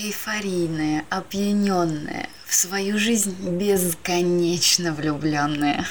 эйфорийная, опьяненная, в свою жизнь бесконечно влюбленная.